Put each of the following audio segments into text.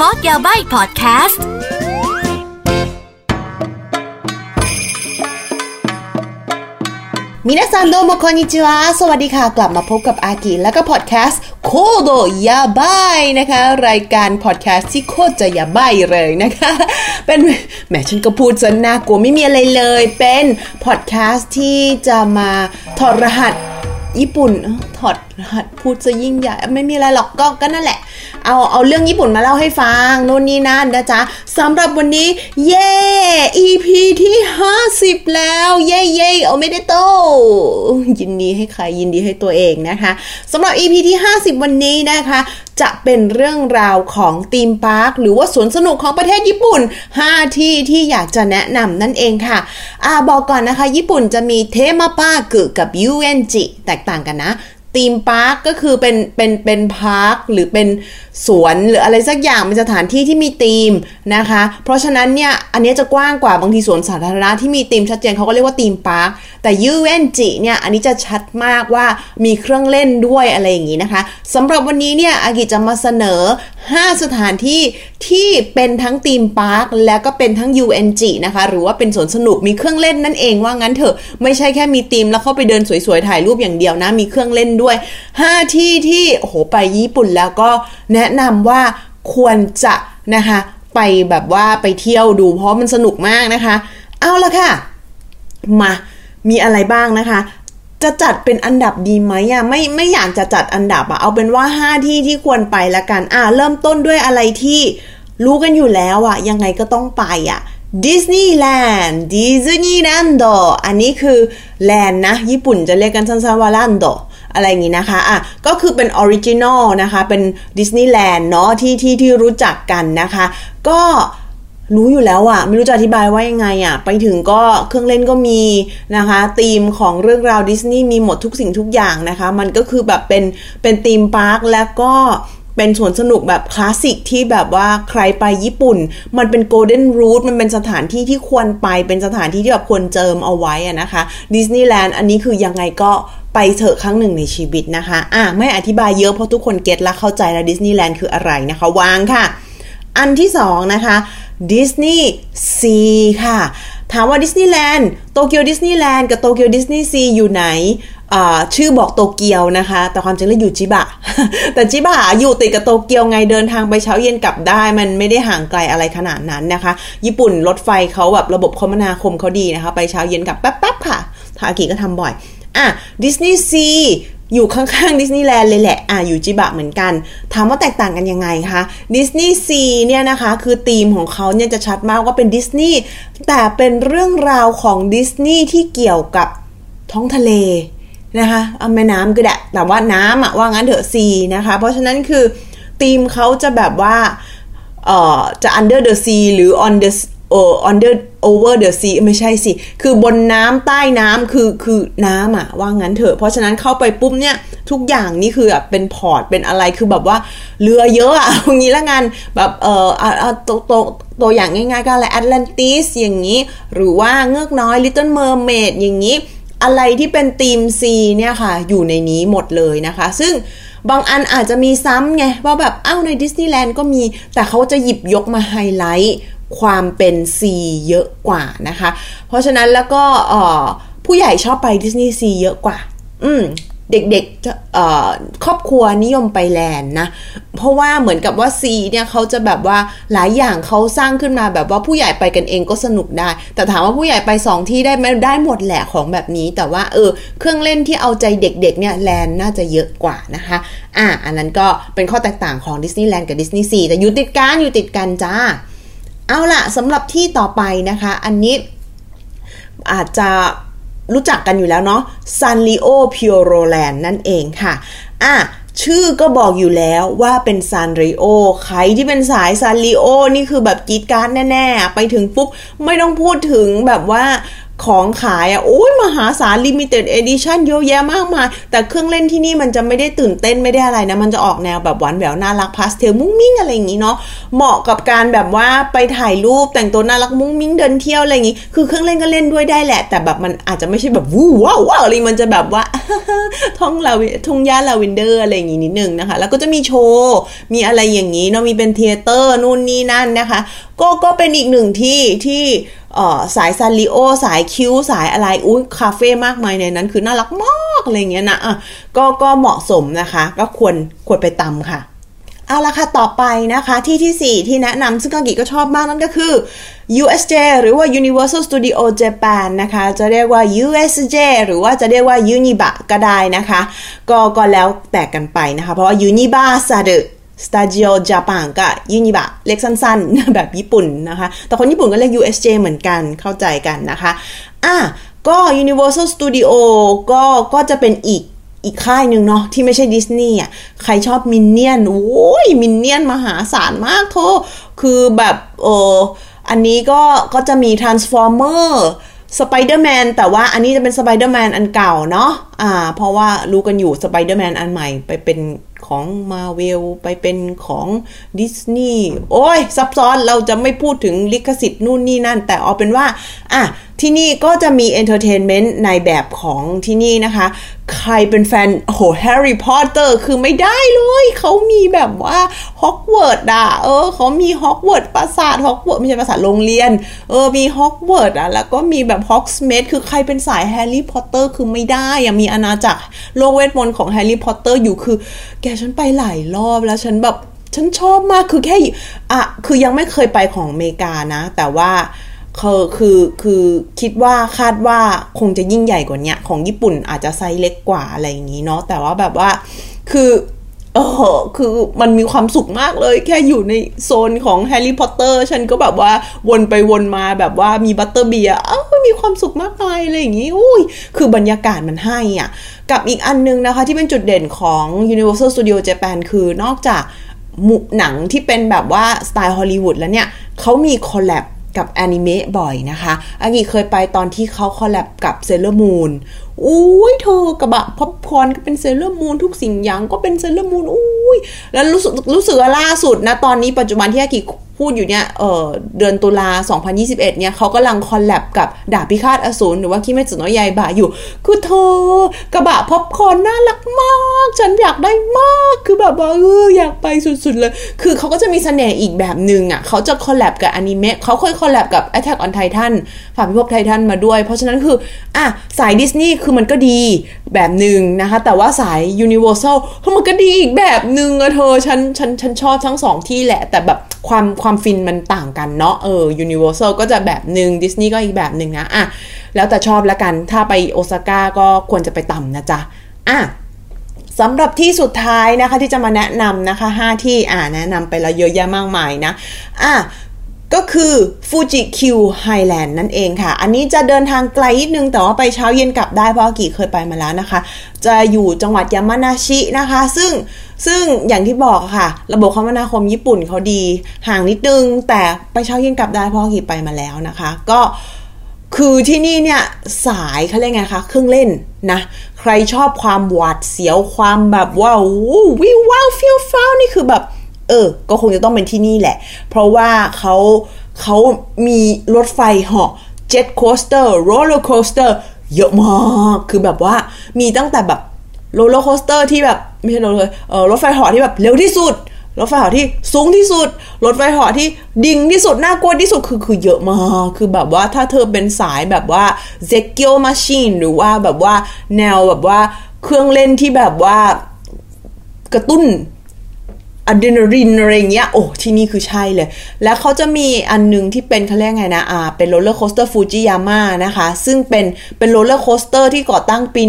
Talk ยาใบพอดแคสต์มินาซันโดโมคอนิจิวะสวัสดีค่ะ กลับมาพบกับอากิและก็พอดแคสต์ Code Yabaii นะคะ รายการพอดแคสต์ที่โคตรจะやばい เลยนะคะ เป็นแหมฉันก็พูดซะน่ากลัวไม่มีอะไรเลย เป็นพอดแคสต์ที่จะมาถอดรหัส ญี่ปุ่นถอดรหัสพูดจะยิ่งใหญ่ไม่มีอะไรหรอกก็ก็นั่นแหละ เอาเอาเรื่องญี่ปุ่นมาเล่าให้ฟังโน่นนี่นั่นนะจ๊ะสำหรับวันนี้ เย้ EP ที่ 50 แล้ว เย้เย้おめでとうยินดีให้ใครยินดีให้ตัวเองนะคะสำหรับ EP ที่ 50 วันนี้นะคะ จะเป็นเรื่องราวของ theme park หรือว่าสวนสนุกของประเทศญี่ปุ่น 5 ที่ที่อยากจะแนะนำนั่นเองค่ะอ่าบอกก่อนนะคะ ญี่ปุ่นจะมีテーマパーク กับ 遊園地 แตกต่างกันนะ theme park ก็คือเป็นเป็นเป็น park หรือเป็นสวนหรืออะไรสักอย่างเป็นสถานที่ที่มีธีมนะคะ เพราะฉะนั้นเนี่ยอันนี้จะกว้างกว่าบางทีสวนสาธารณะที่มีธีมชัดเจนเขาก็เรียกว่า theme park แต่ 遊園地เนี่ยอันนี้จะชัดมากว่ามีเครื่องเล่นด้วยอะไรอย่างนี้นะคะสำหรับวันนี้เนี่ยอากิจะมาเสนอ5 สถานที่ที่เป็นทั้งธีมพาร์คและก็เป็นทั้ง UNG นะคะ หรือว่าเป็นสวนสนุกมีเครื่องเล่นนั่นเองว่างั้นเถอะไม่ใช่แค่มีธีมแล้วเข้าไปเดินสวยๆ ถ่ายรูปอย่างเดียวนะ มีเครื่องเล่นด้วย 5 ที่ที่โอ้โหไปญี่ปุ่นแล้วก็แนะนำว่าควรจะนะคะไปแบบว่าไปเที่ยวดูเพราะมันสนุกมากนะคะ เอาละค่ะ มามีอะไรบ้างนะคะ จะจัดเป็นอันดับดีไหมอะไม่ไม่อยากจะจัดอันดับอะเอาเป็นว่า 5 ที่ที่ควรไปละกันอ่าเริ่มต้นด้วยอะไรที่รู้กันอยู่แล้วอะยังไงก็ต้องไปอะดิสนีย์แลนด์ดิสนีย์แลนด์อันนี้คือแลนด์นะ ญี่ปุ่นจะเรียกกันสั้นๆว่าแลนด์อะไรอย่างนี้นะคะ อะ ก็คือเป็น original นะคะ เป็นดิสนีย์แลนด์เนาะที่ที่ที่รู้จักกันนะคะ ก็ รู้อยู่แล้วอะไม่รู้จะอธิบายว่ายังไงอะไปถึงก็เครื่องเล่นก็มีนะคะธีมของเรื่องราวดิสนีย์มีหมดทุกสิ่งทุกอย่างนะคะ มันก็คือแบบเป็นเป็น theme park แล้วก็เป็นสวนสนุกแบบคลาสสิกที่แบบว่าใครไปญี่ปุ่น มันเป็น golden route มันเป็นสถานที่ที่ควรไปเป็นสถานที่ที่แบบควรเจิมเอาไว้นะคะดิสนีย์แลนด์อันนี้คือยังไงก็ไปเถอะครั้งหนึ่งในชีวิตนะคะ อะไม่อธิบายเยอะเพราะทุกคน get และเข้าใจแล้วดิสนีย์แลนด์คืออะไรนะคะ วางค่ะ อันที่สองนะคะดิสนีย์ซีค่ะ ถามว่าดิสนีย์แลนด์โตเกียวดิสนีย์แลนด์กับโตเกียวดิสนีย์ซีอยู่ไหนชื่อบอกโตเกียวนะคะ แต่ความจริงแล้วอยู่จิบะ แต่จิบะอยู่ติดกับโตเกียวไงเดินทางไปเช้าเย็นกลับได้ มันไม่ได้ห่างไกลอะไรขนาดนั้นนะคะ ญี่ปุ่นรถไฟเขาแบบระบบคมนาคมเขาดีนะคะ ไปเช้าเย็นกลับแป๊บๆค่ะทาอากิก็ทำบ่อยอะดิสนีย์ซี อยู่ข้างๆดิสนีย์แลนด์เลยแหละ อะอยู่จิบะเหมือนกัน ถามว่าแตกต่างกันยังไงคะดิสนีย์ซีเนี่ยนะคะคือธีมของเขาเนี่ยจะชัดมากว่าเป็นดิสนีย์แต่เป็นเรื่องราวของดิสนีย์ที่เกี่ยวกับท้องทะเลนะคะเอาแม่น้ำก็ได้แต่ว่าน้ำอะว่างั้นเถอะซีนะคะ เพราะฉะนั้นคือธีมเขาจะแบบว่าเอ่อจะ under the sea หรือ on the เอ่อ under over the sea ไม่ใช่สิ คือบนน้ำใต้น้ำคือคือน้ำอะว่างั้นเถอะ เพราะฉะนั้นเข้าไปปุ๊บเนี่ย ทุกอย่างนี่คือแบบเป็นพอร์ตเป็นอะไรคือแบบว่าเรือเยอะอะอย่างนี้ละกันแบบเออเอาตัวตัวตัวอย่างง่ายๆก็อะไรแอตแลนติสอย่างนี้ หรือว่าเงือกน้อย Little Mermaid อย่างนี้ อะไรที่เป็นธีม C เนี่ยค่ะ อยู่ในนี้หมดเลยนะคะ ซึ่งบางอันอาจจะมีซ้ำไงว่าแบบอ้าวในดิสนีย์แลนด์ก็มีแต่เขาจะหยิบยกมาไฮไลท์ ความเป็น C เยอะกว่านะคะ เพราะฉะนั้นแล้วก็ผู้ใหญ่ชอบไปดิสนีย์ซีเยอะกว่า อืมเด็กๆครอบครัวนิยมไปแลนด์นะ เพราะว่าเหมือนกับว่าซีเนี่ยเขาจะแบบว่าหลายอย่างเขาสร้างขึ้นมาแบบว่าผู้ใหญ่ไปกันเองก็สนุกได้ แต่ถามว่าผู้ใหญ่ไป2ที่ได้ไหมได้หมดแหละของแบบนี้ แต่ว่าเออเครื่องเล่นที่เอาใจเด็กๆเนี่ยแลนด์น่าจะเยอะกว่านะคะอะอันนั้นก็เป็นข้อแตกต่างของดิสนีย์แลนด์กับดิสนีย์ซีแต่อยู่ติดกันอยู่ติดกันจ้า เอาล่ะสำหรับที่ต่อไปนะคะ อันนี้อาจจะรู้จักกันอยู่แล้วเนาะซานริโอพิวโรแลนด์นั่นเองค่ะ อะชื่อก็บอกอยู่แล้วว่าเป็นซานริโอ ใครที่เป็นสายซานริโอ นี่คือแบบกรี๊ดกร๊าดแน่ ๆ ไปถึงปุ๊บ ไม่ต้องพูดถึงแบบว่า ของขายอะโอ้ยมหาศาล limited edition เยอะแยะมากมาย แต่เครื่องเล่นที่นี่มันจะไม่ได้ตื่นเต้นไม่ได้อะไรนะ มันจะออกแนวแบบหวานแหววน่ารักพาสเทลมุ้งมิ้งอะไรอย่างงี้เนาะเหมาะกับการแบบว่าไปถ่ายรูปแต่งตัวน่ารักมุ้งมิ้งเดินเที่ยวอะไรอย่างงี้ คือเครื่องเล่นก็เล่นด้วยได้แหละ แต่แบบมันอาจจะไม่ใช่แบบวู้ว้าวว้าวอะไรมันจะแบบว่าท้องนาทุ่งหญ้าลาเวนเดอร์อะไรอย่างงี้นิดนึงนะคะ แล้วก็จะมีโชว์มีอะไรอย่างงี้เนาะมีเป็น theater นู่นนี่นั่นนะคะ ก็ก็เป็นอีกหนึ่งที่ที่ สายซานริโอ สาย cute สายอะไรอุ้ยคาเฟ่มากมายในนั้น คือน่ารักมากอะไรเงี้ยนะอะก็ก็เหมาะสมนะคะ ก็ควรควรไปตำค่ะ เอาละค่ะ ต่อไปนะคะที่ที่ 4 ที่แนะนำซึ่งอากิก็ชอบมากนั่นก็คือ USJ หรือว่า Universal Studio Japan นะคะ จะเรียกว่า USJ หรือว่าจะเรียกว่า Uniba ก็ได้นะคะ ก็ก็แล้วแต่กันไปนะคะ เพราะว่า Uniba ซาด สตาจิโอญี่ปุ่นก็ยูนิบะเล็กสั้นๆ แบบญี่ปุ่นนะคะ แต่คนญี่ปุ่นก็เรียก USJ เหมือนกันเข้าใจกันนะคะ อะ ก็ Universal Studio ก็ก็จะเป็นอีกอีกค่ายหนึ่งเนาะที่ไม่ใช่ดิสนีย์อะใครชอบมินเนี่ยน โอ้ยมินเนี่ยนมหาศาลมากโทคือแบบเอออันนี้ก็ก็จะมี Transformer สไปเดอร์แมนแต่ว่าอันนี้จะเป็นสไปเดอร์แมนอันเก่าเนาะอ่าเพราะว่ารู้กันอยู่สไปเดอร์แมนอันใหม่ไปเป็น ของมาร์เวลไปเป็นของดิสนีย์โอ้ยซับซ้อนเราจะไม่พูดถึงลิขสิทธิ์นู่นนี่นั่น แต่เอาเป็นว่า อะ ที่นี่ก็จะมี entertainment ในแบบของที่นี่นะคะ ใครเป็นแฟนโหแฮร์รี่พอตเตอร์คือไม่ได้เลย เขามีแบบว่าฮอกวอตส์อะ เออเขามีฮอกวอตส์ปราสาทฮอกวอตส์ไม่ใช่ปราสาทโรงเรียน เออ มีฮอกวอตส์อะ แล้วก็มีแบบฮอกสเมดคือใครเป็นสายแฮร์รี่พอตเตอร์คือไม่ได้ยังมีอาณาจักรโลกเวทมนต์ของแฮร์รี่พอตเตอร์อยู่คือ แกฉันไปหลายรอบแล้วฉันแบบฉันชอบมากคือแค่อะคือยังไม่เคยไปของอเมริกานะ แต่ว่า คือคือคือคิดว่าคาดว่าคงจะยิ่งใหญ่กว่านี้ของญี่ปุ่นอาจจะไซส์เล็กกว่าอะไรอย่างนี้เนาะแต่ว่าแบบว่าคือเออคือมันมีความสุขมากเลย แค่อยู่ในโซนของแฮร์รี่พอตเตอร์ฉันก็แบบว่าวนไปวนมาแบบว่ามี butterbeer เอ้ามีความสุขมากมายอะไรอย่างนี้อุ้ยคือบรรยากาศมันให้อะ กับอีกอันนึงนะคะที่เป็นจุดเด่นของ Universal Studio Japan คือนอกจากหนังที่เป็นแบบว่าสไตล์ฮอลลีวูดแล้วเนี่ยเขามี collab กับแอนิเมะบ่อยนะคะอากิเคยไปตอนที่เขา collab กับเซเลอร์มูนอุ้ยเธอกระบะป๊อปคอร์นก็เป็นเซเลอร์มูนทุกสิ่งอย่างก็เป็นเซเลอร์มูนอุ้ยแล้วรู้สึกรู้สึกล่าสุดนะตอนนี้ปัจจุบันที่อากิ พูดอยู่เนี่ยเดือนตุลา 2021 เนี่ยเขากำลัง collab กับดาบพิฆาตอสูรหรือว่าคิเมตสึโนะยาอิบะอยู่ คือเธอกระบะป๊อปคอร์นน่ารักมาก ฉันอยากได้มาก คือแบบว่าเอออยากไปสุดๆเลย คือเขาก็จะมีเสน่ห์อีกแบบหนึ่งอะเขาจะ collab กับอนิเมะเขาเคย collab กับ Attack on Titan ผ่าพิภพไททันมาด้วย เพราะฉะนั้นคืออะสายดิสนีย์คือมันก็ดีแบบหนึ่งนะคะ แต่ว่าสาย Universal มันก็ดีอีกแบบหนึ่งอะเธอฉันฉันฉันชอบทั้งสองที่แหละแต่แบบความความฟินมันต่างกันเนาะเออยูนิเวอร์แซลก็จะแบบหนึ่งดิสนีย์ก็อีกแบบหนึ่งนะอะแล้วแต่ชอบละกันถ้าไปโอซาก้าก็ควรจะไปตำนะจ๊ะอะสำหรับที่สุดท้ายนะคะที่จะมาแนะนำนะคะ 5 ที่อ่าแนะนำไปแล้วเยอะแยะมากมายนะอะ ก็คือฟูจิคิวไฮแลนด์นั่นเองค่ะ อันนี้จะเดินทางไกลนิดนึง แต่ว่าไปเช้าเย็นกลับได้เพราะกี่เคยไปมาแล้วนะคะ จะอยู่จังหวัดยามานาชินะคะ ซึ่งซึ่งอย่างที่บอกค่ะ ระบบคมนาคมญี่ปุ่นเขาดี ห่างนิดนึง แต่ไปเช้าเย็นกลับได้เพราะกี่ไปมาแล้วนะคะ ก็คือที่นี่เนี่ยสายเขาเรียกไงคะเครื่องเล่นนะ ใครชอบความหวาดเสียวความแบบว่าวิวว้าวฟิ้วฟ้าวนี่คือแบบ เออ ก็คงจะต้องเป็นที่นี่แหละ เพราะว่าเขาเขามีรถไฟเหาะ jet coaster roller coaster เยอะมากคือแบบว่ามีตั้งแต่แบบ roller coaster ที่แบบไม่ใช่รถเลยเออรถไฟเหาะที่แบบเร็วที่สุด รถไฟเหาะที่สูงที่สุด รถไฟเหาะที่ดิ่งที่สุด น่ากลัวที่สุดคือคือเยอะมาก คือแบบว่าถ้าเธอเป็นสายแบบว่า thrill machine หรือว่าแบบว่าแนวแบบว่าเครื่องเล่นที่แบบว่ากระตุ้น อะดรีนาลีนอะไรเงี้ย โอ้ที่นี่คือใช่เลย แล้วเขาจะมีอันนึงที่เป็นเขาเรียกไงนะอ่าเป็น roller coaster ฟูจิยาม่านะคะ ซึ่งเป็นเป็น roller coaster ที่ก่อตั้งปี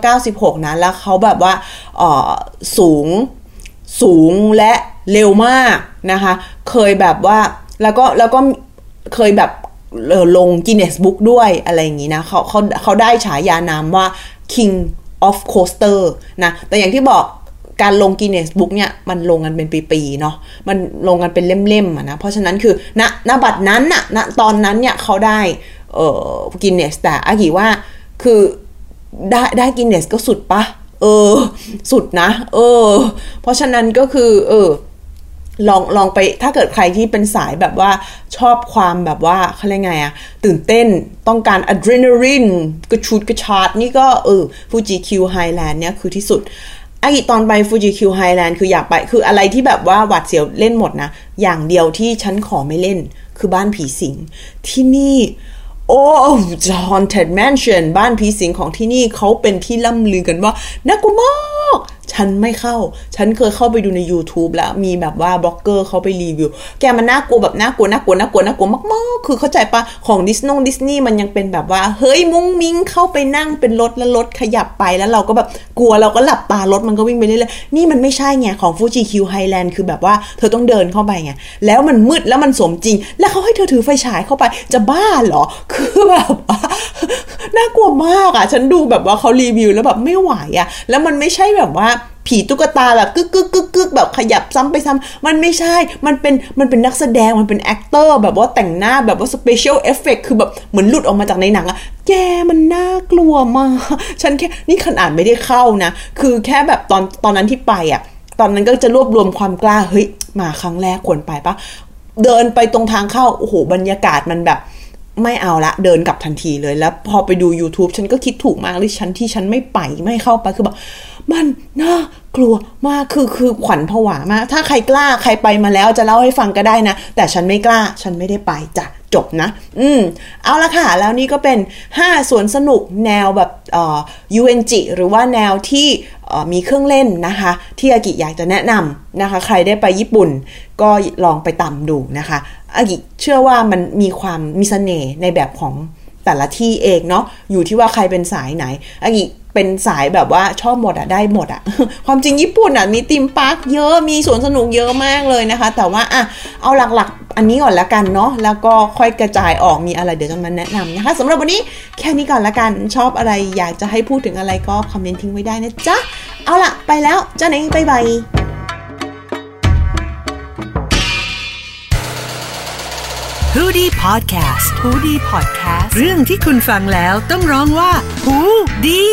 1996 นะ แล้วเขาแบบว่าเอ่อสูงสูงและเร็วมากนะคะ เคยแบบว่าแล้วก็แล้วก็เคยแบบลงกินเนสบุ๊กด้วยอะไรอย่างนี้นะเขาเขาเขาได้ฉายานามว่า King of Coaster นะ แต่อย่างที่บอก การลงกินเนสบุ๊กเนี่ยมันลงกันเป็นปีๆเนาะมันลงกันเป็นเล่มๆอะนะเพราะฉะนั้นคือณณบัตรนั้นน่ะณตอนนั้นเนี่ยเขาได้เออกินเนสแต่อากิว่าคือได้ได้กินเนสก็สุดปะเออ สุดนะ เออ เพราะฉะนั้นก็คือ เออลองลองไปถ้าเกิดใครที่เป็นสายแบบว่าชอบความแบบว่าเขาเรียกไงอะตื่นเต้นต้องการอะดรีนาลีนกระฉูดกระฉาดนี่ก็เออฟูจิคิวไฮแลนด์เนี่ยคือที่สุด อากิตอนไปฟูจิคิวไฮแลนด์คืออยากไปคืออะไรที่แบบว่าหวาดเสียวเล่นหมดนะ อย่างเดียวที่ฉันขอไม่เล่น คือบ้านผีสิง ที่นี่โอ้ Haunted Mansion บ้านผีสิงของที่นี่เขาเป็นที่ล่ำลือกันว่าน่ากลัวมาก ฉันไม่เข้า ฉันเคยเข้าไปดูใน YouTube แล้วมีแบบว่าบล็อกเกอร์เขาไปรีวิว แกมันน่ากลัวแบบน่ากลัวน่ากลัวน่ากลัวน่ากลัวมากๆ คือเข้าใจปะของดิสนงดิสนีย์มันยังเป็นแบบว่า เฮ้ยมุ้งมิ้งเข้าไปนั่งเป็นรถแล้วรถขยับไปแล้วเราก็แบบกลัวเราก็หลับตารถมันก็วิ่งไปเรื่อยๆ นี่มันไม่ใช่ไงของฟูจิคิวไฮแลนด์คือแบบว่าเธอต้องเดินเข้าไปไง แล้วมันมืดแล้วมันสมจริง แล้วเขาให้เธอถือไฟฉายเข้าไปจะบ้าเหรอ คือแบบว่าน่ากลัวมากอะ ฉันดูแบบว่าเขารีวิวแล้วแบบไม่ไหวอะ แล้วมันไม่ใช่แบบว่า ผีตุ๊กตาแบบกึกกึกกึกกึกแบบขยับซ้ำไปซ้ำมันไม่ใช่ มันเป็นมันเป็นนักแสดงมันเป็น actor แบบว่าแต่งหน้าแบบว่า special effect คือแบบเหมือนหลุดออกมาจากในหนังอะแกมันน่ากลัวมากฉันแค่นี่ขนาดไม่ได้เข้านะ คือแค่แบบตอนตอนนั้นที่ไปอะตอนนั้นก็จะรวบรวมความกล้าเฮ้ยมาครั้งแรกควรไปปะเดินไปตรงทางเข้าโอ้โหบรรยากาศมันแบบ ไม่เอาละเดินกลับทันทีเลยแล้วพอไปดู YouTube ฉันก็คิดถูกมากเลยฉันที่ฉันไม่ไปไม่เข้าไปคือแบบมันน่ากลัวมากคือคือขวัญผวามาก ถ้าใครกล้าใครไปมาแล้วจะเล่าให้ฟังก็ได้นะ แต่ฉันไม่กล้า ฉันไม่ได้ไปจ้ะจบนะ อืม เอาละค่ะ แล้วนี่ก็เป็น 5สวนสนุกแนวแบบเอ่อ UNG หรือว่าแนวที่ มีเครื่องเล่นนะคะ ที่อากิอยากจะแนะนำนะคะ ใครได้ไปญี่ปุ่นก็ลองไปตำดูนะคะอากิเชื่อว่ามันมีความมีเสน่ห์ในแบบของแต่ละที่เองเนาะอยู่ที่ว่าใครเป็นสายไหนอากิ เป็นสายแบบว่าชอบหมดอะได้หมดอะความจริงญี่ปุ่นอะมีติมพาร์คเยอะมีสวนสนุกเยอะมากเลยนะคะ แต่ว่าอะเอาหลักๆ อันนี้ก่อนละกันเนาะแล้วก็ค่อยกระจายออกมีอะไรเดี๋ยวจะมาแนะนำนะคะสำหรับวันนี้แค่นี้ก่อนละกันชอบอะไรอยากจะให้พูดถึงอะไรก็คอมเมนต์ทิ้งไว้ได้นะจ๊ะเอาล่ะไปแล้วเจ้าหนิง bye bye ฮูดี้พอดแคสต์ฮูดี้พอดแคสต์เรื่องที่คุณฟังแล้วต้องร้องว่าฮูดี